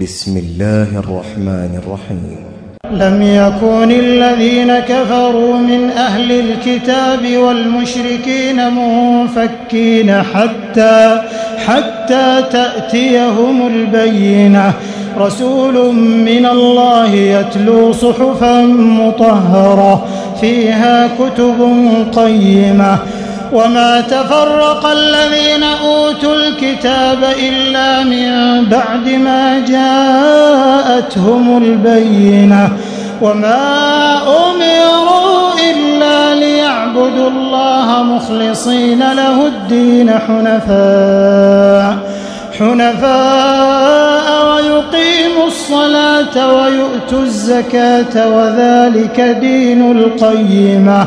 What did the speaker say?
بسم الله الرحمن الرحيم. لم يكن الذين كفروا من أهل الكتاب والمشركين منفكين حتى حتى تأتيهم البينة. رسول من الله يتلو صحفا مطهرة فيها كتب قيمة. وما تفرق الذين أوتوا الكتاب إلا من بعد ما جاءتهم البينة. وما أمروا إلا ليعبدوا الله مخلصين له الدين حنفاء. حنفاء ويقيموا الصلاة ويؤتوا الزكاة وذلك دين القيمة.